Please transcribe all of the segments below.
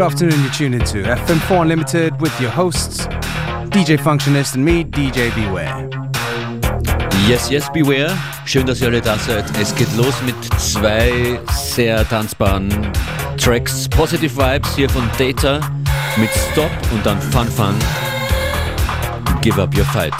Good afternoon, you're tuned into FM4 Unlimited with your hosts, DJ Functionist and me, DJ Beware. Yes, yes, Beware. Schön, dass ihr alle da seid. Es geht los mit zwei sehr tanzbaren Tracks. Positive Vibes hier von Data mit Stop und dann Fun Fun. Give up your fight.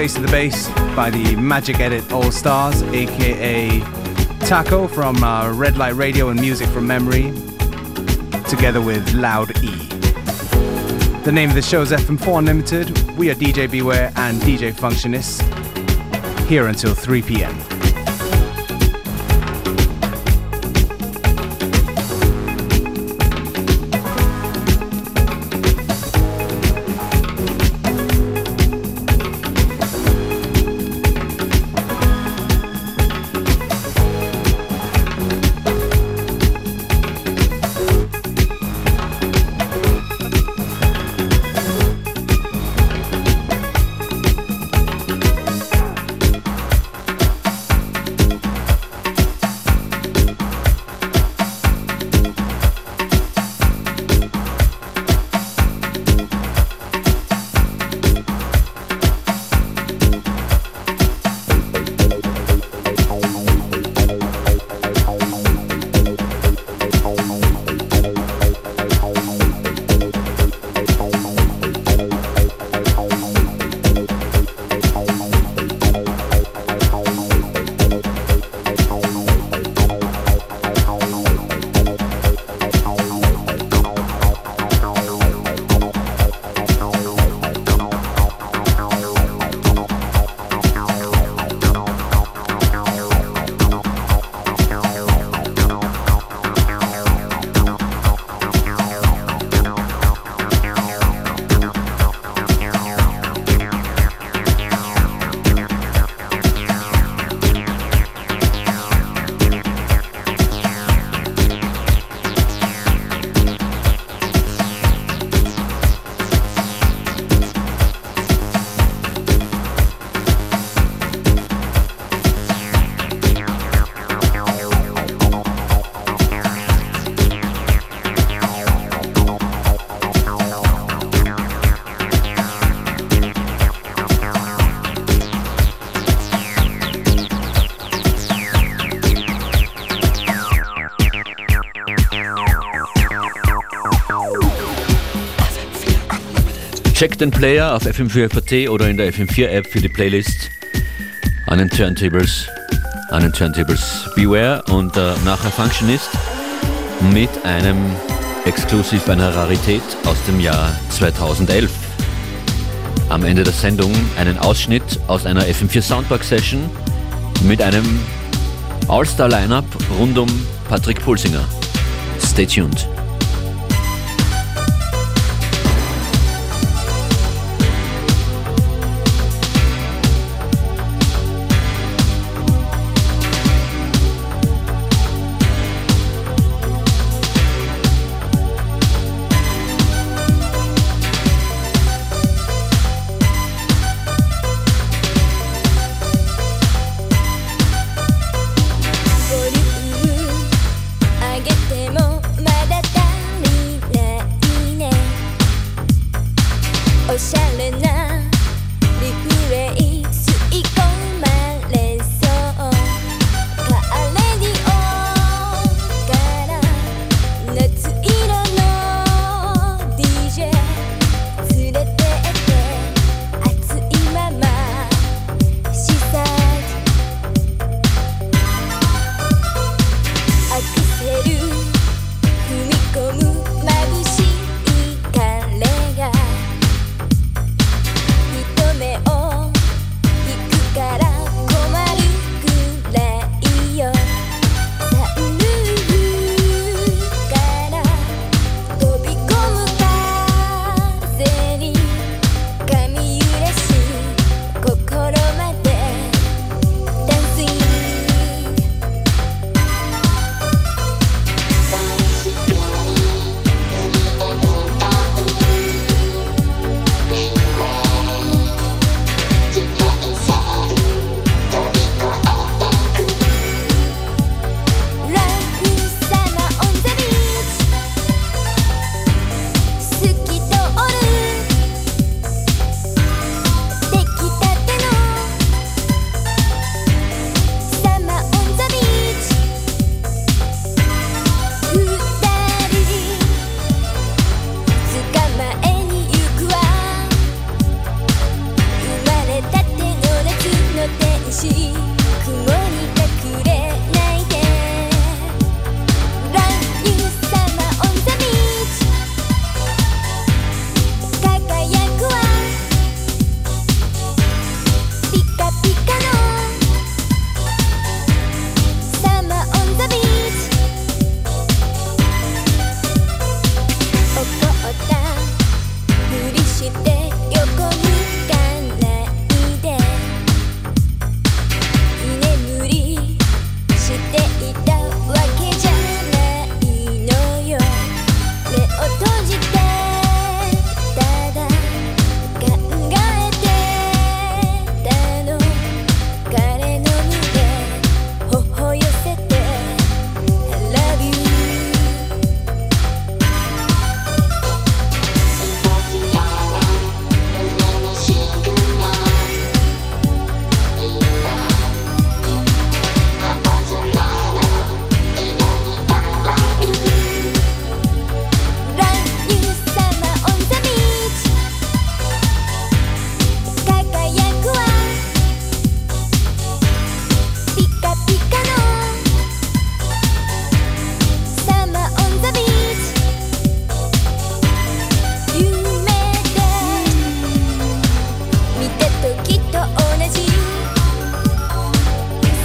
Space to the Bass by the Magic Edit All Stars, aka Taco from uh, Red Light Radio and Music from Memory, together with Loud E. The name of the show is FM4 Unlimited. We are DJ Beware and DJ Functionist, here until 3 p.m. Check den Player auf FM4FAT oder in der FM4-App für die Playlist an den Turntables, an den Turntables Beware und äh, nachher Functionist mit einem exklusiv einer Rarität aus dem Jahr 2011. Am Ende der Sendung einen Ausschnitt aus einer FM4 Soundpark Session mit einem All-Star-Lineup rund um Patrick Pulsinger. Stay tuned.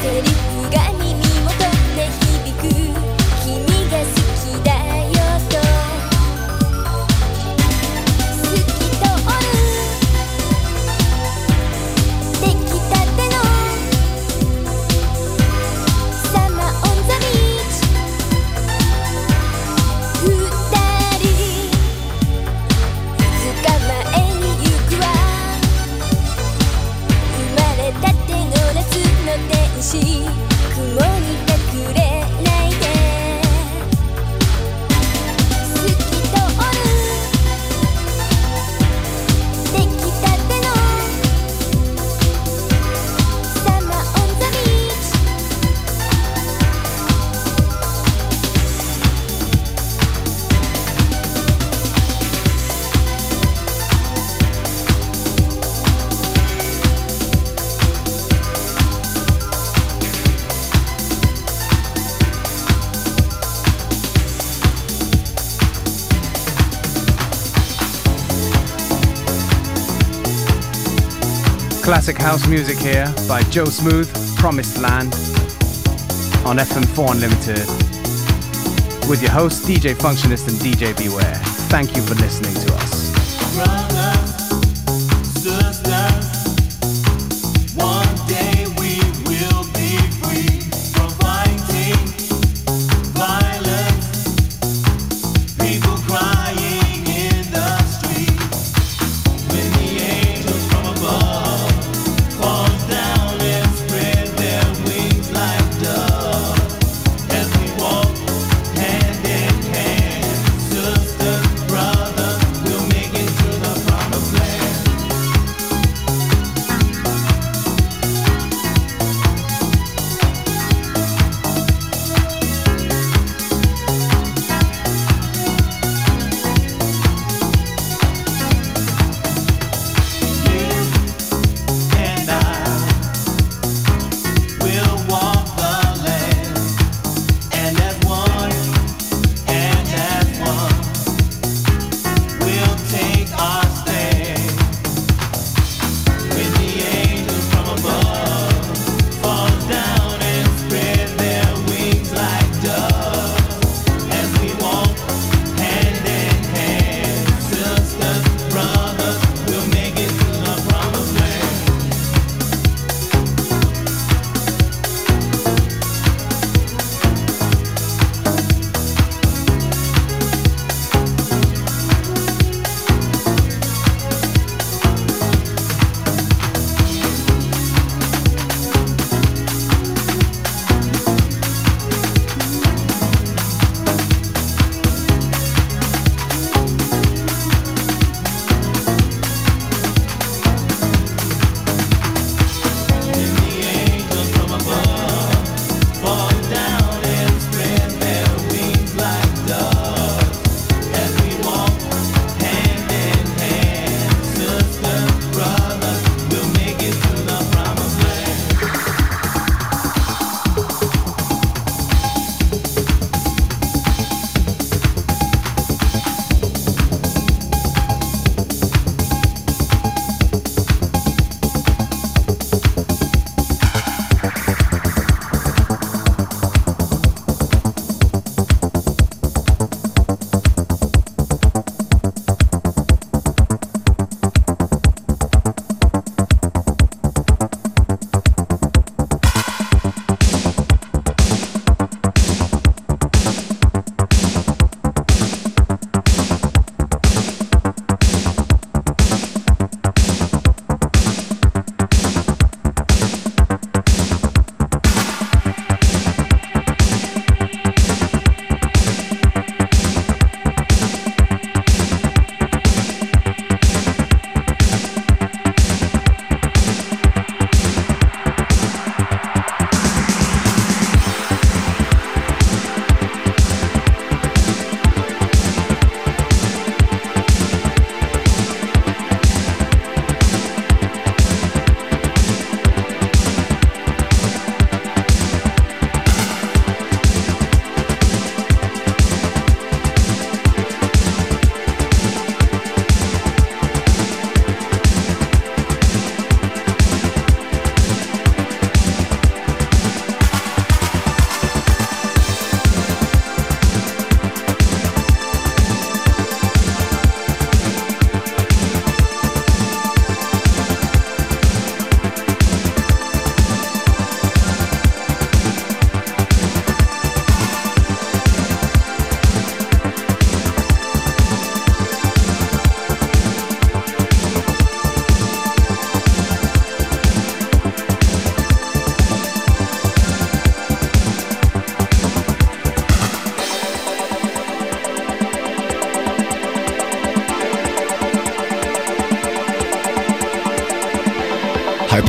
could Classic house music here by Joe Smooth, Promised Land, on FM4 Unlimited, with your hosts DJ Functionist and DJ Beware. Thank you for listening to us.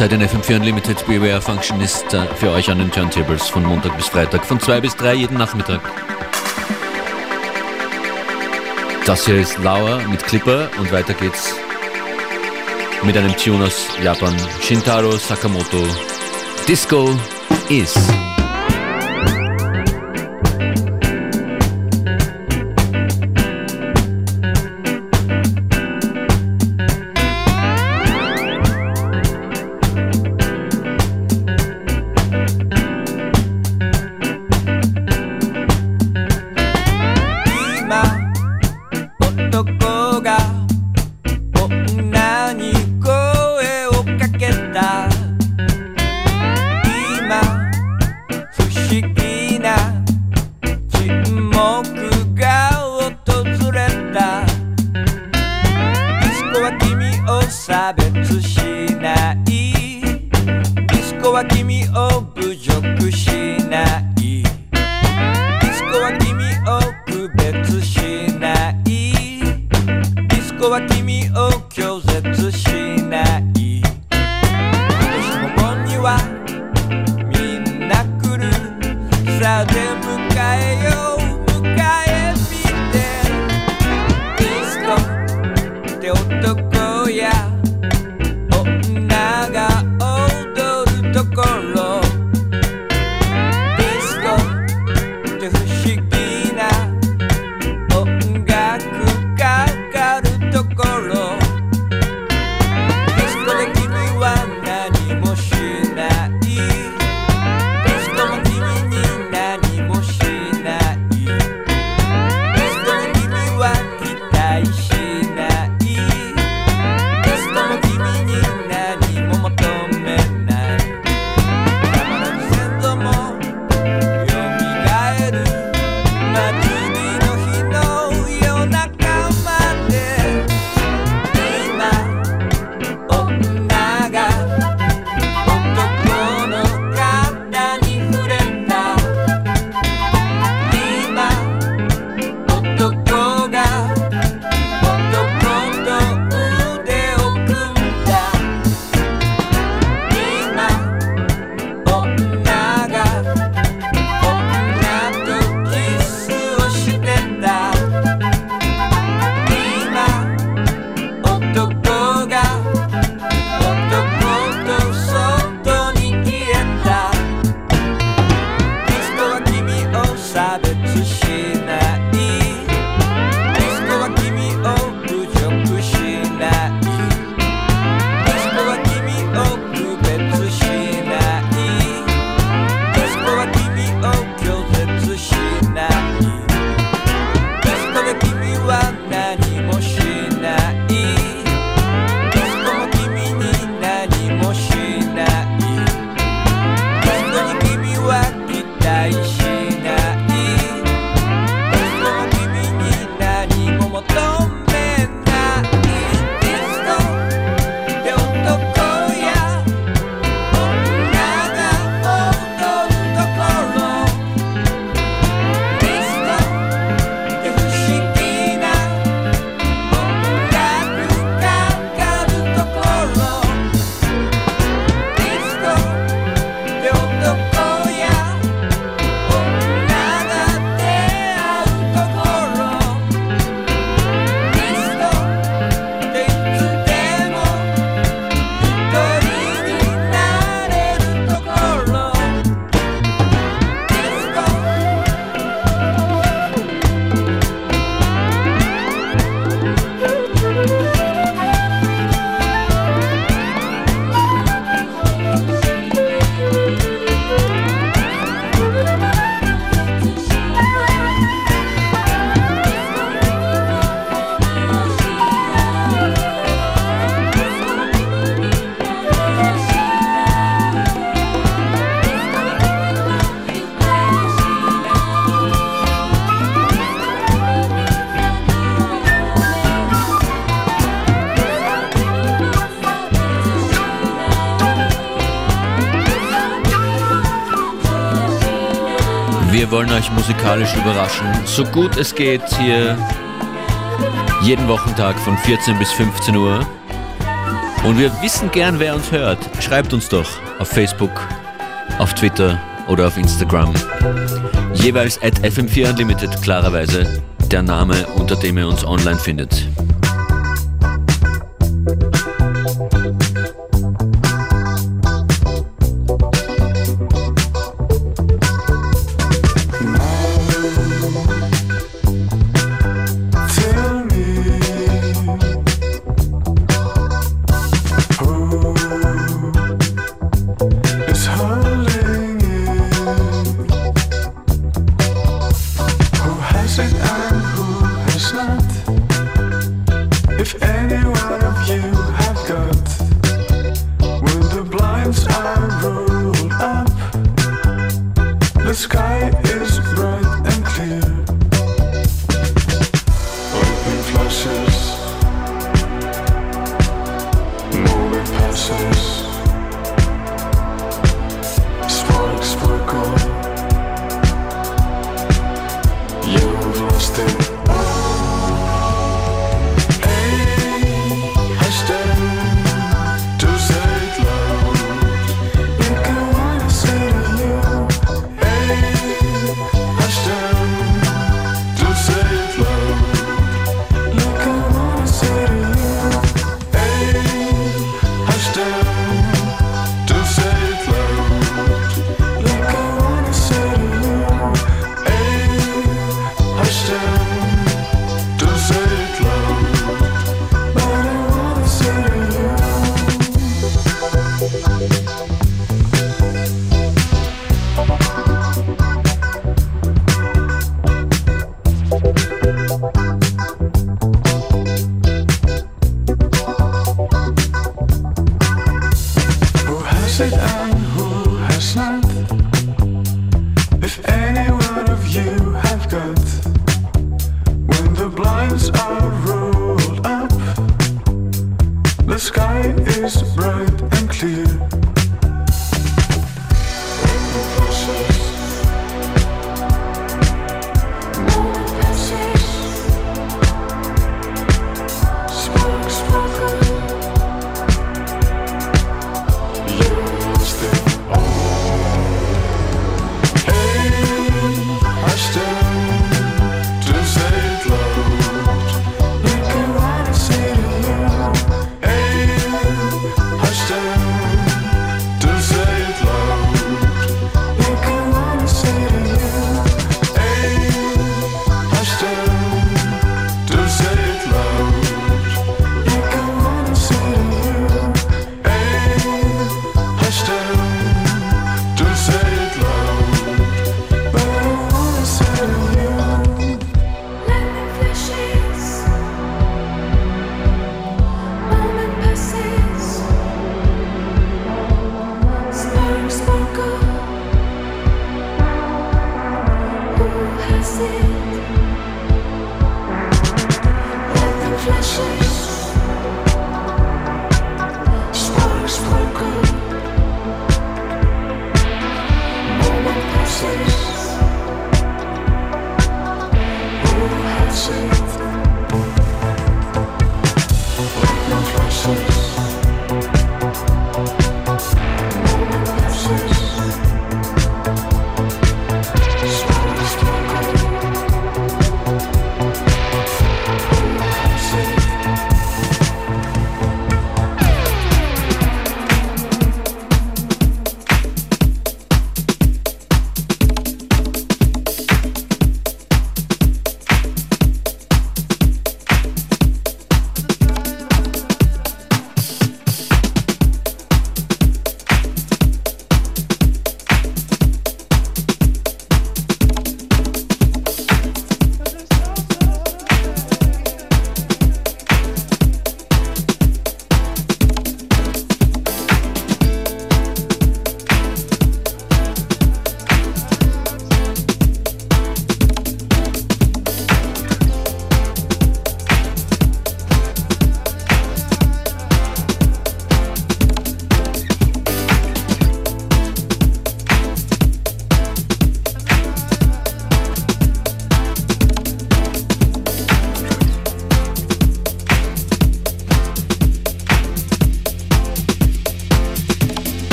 Halbzeit in FM4 Unlimited Beware Function ist äh, für euch an den Turntables von Montag bis Freitag von 2 bis 3 jeden Nachmittag. Das hier ist Lauer mit Clipper und weiter geht's mit einem Tune aus Japan. Shintaro Sakamoto. Disco is. 差別しない。Wir wollen euch musikalisch überraschen, so gut es geht hier jeden Wochentag von 14 bis 15 Uhr. Und wir wissen gern, wer uns hört. Schreibt uns doch auf Facebook, auf Twitter oder auf Instagram. Jeweils at FM4 Unlimited, klarerweise der Name, unter dem ihr uns online findet.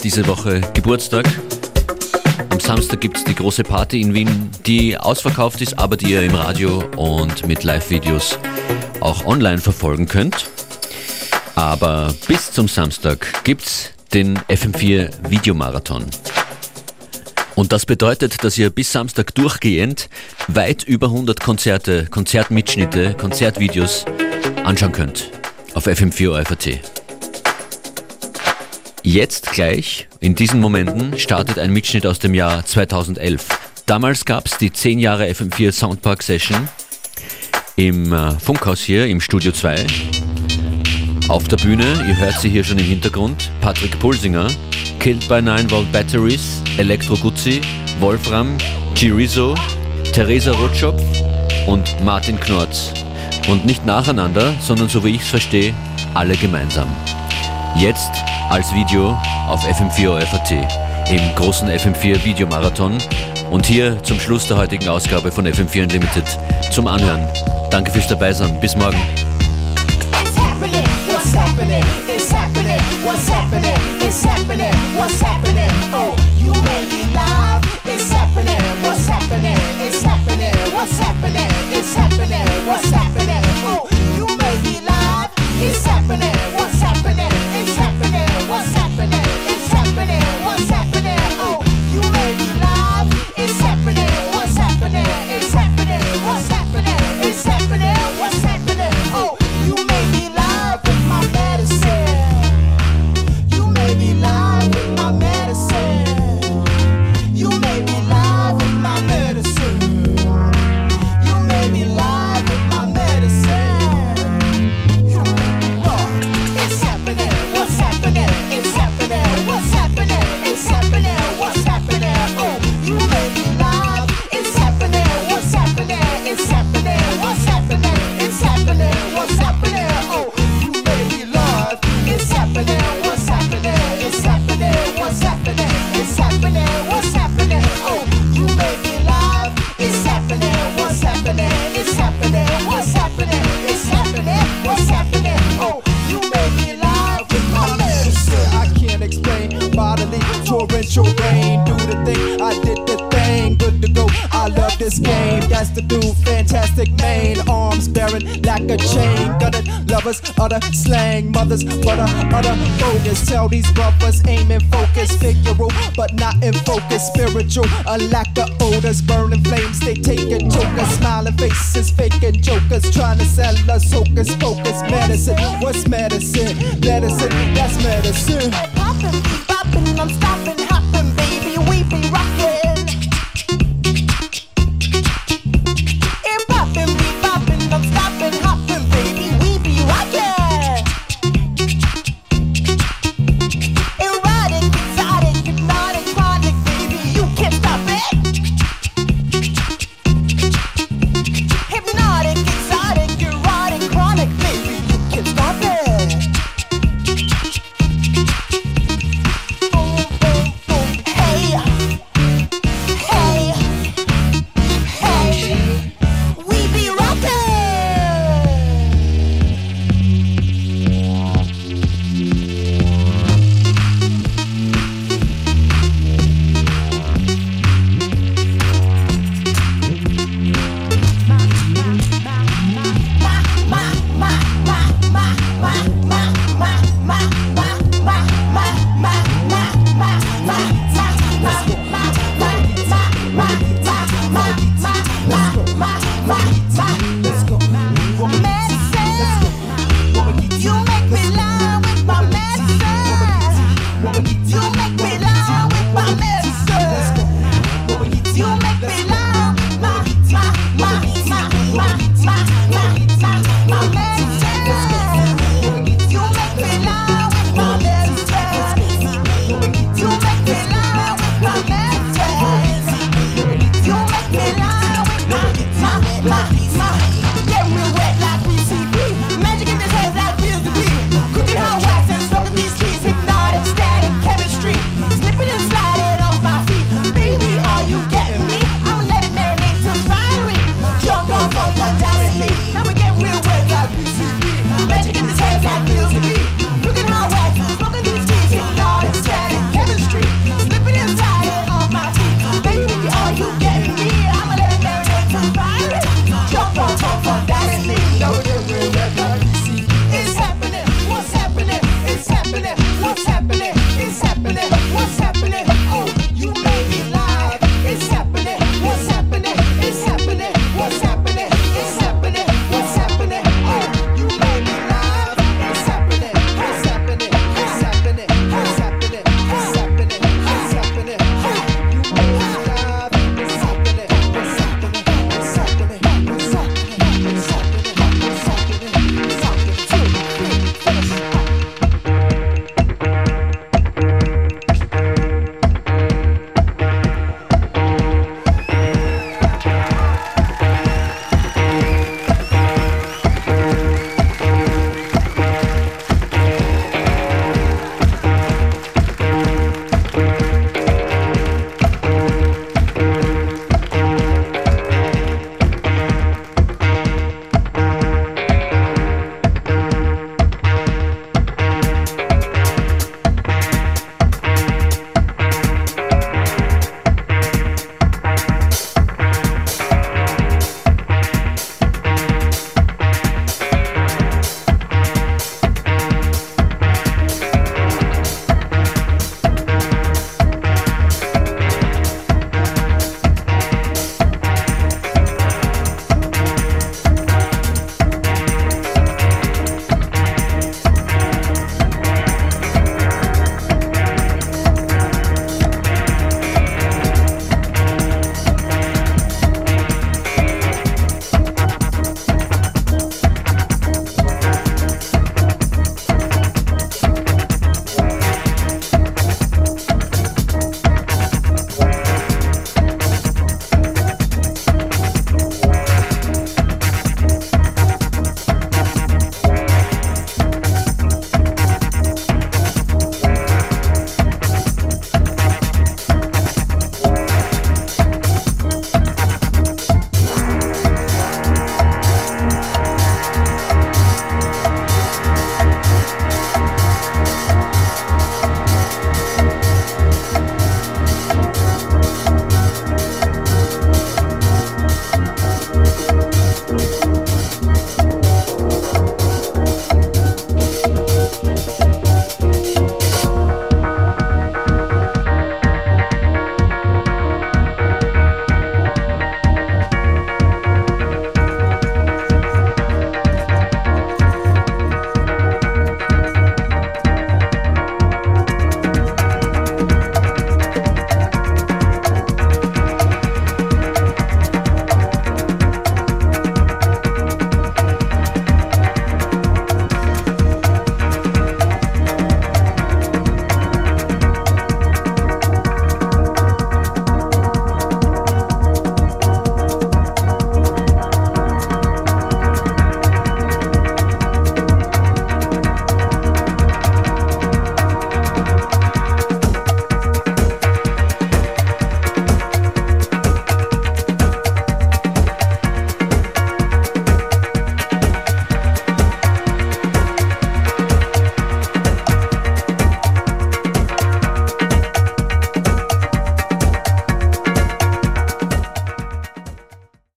FM4 feiert diese Woche Geburtstag. Am Samstag gibt es die große Party in Wien, die ausverkauft ist, aber die ihr im Radio und mit Live-Videos auch online verfolgen könnt. Aber bis zum Samstag gibt es den FM4 Videomarathon. Und das bedeutet, dass ihr bis Samstag durchgehend weit über 100 Konzerte, Konzertmitschnitte, Konzertvideos anschauen könnt auf FM4 OFAT. Jetzt gleich, in diesen Momenten, startet ein Mitschnitt aus dem Jahr 2011. Damals gab es die 10 Jahre FM4 Soundpark Session im äh, Funkhaus hier im Studio 2. Auf der Bühne, ihr hört sie hier schon im Hintergrund, Patrick Pulsinger, Killed by 9 Volt Batteries, Elektro Guzzi, Wolfram, Chirizo, Theresa Rotschopf und Martin Knorz. Und nicht nacheinander, sondern so wie ich es verstehe, alle gemeinsam. Jetzt als Video auf FM4 OFAT im großen FM4 Videomarathon und hier zum Schluss der heutigen Ausgabe von FM4 Unlimited zum Anhören. Danke fürs Dabeisein. Bis morgen. It's happening. What's happening? Oh, you made me live. It's happening. What's Lovers, other slang. Mothers, butter, other uh, bogus. Uh, tell these brothers, aim and focus. Figural, but not in focus. Spiritual, a lack of odors. Burning flames, they taking jokers. Smiling faces, faking jokers. Trying to sell us hocus pocus. Medicine, what's medicine? Medicine, that's medicine.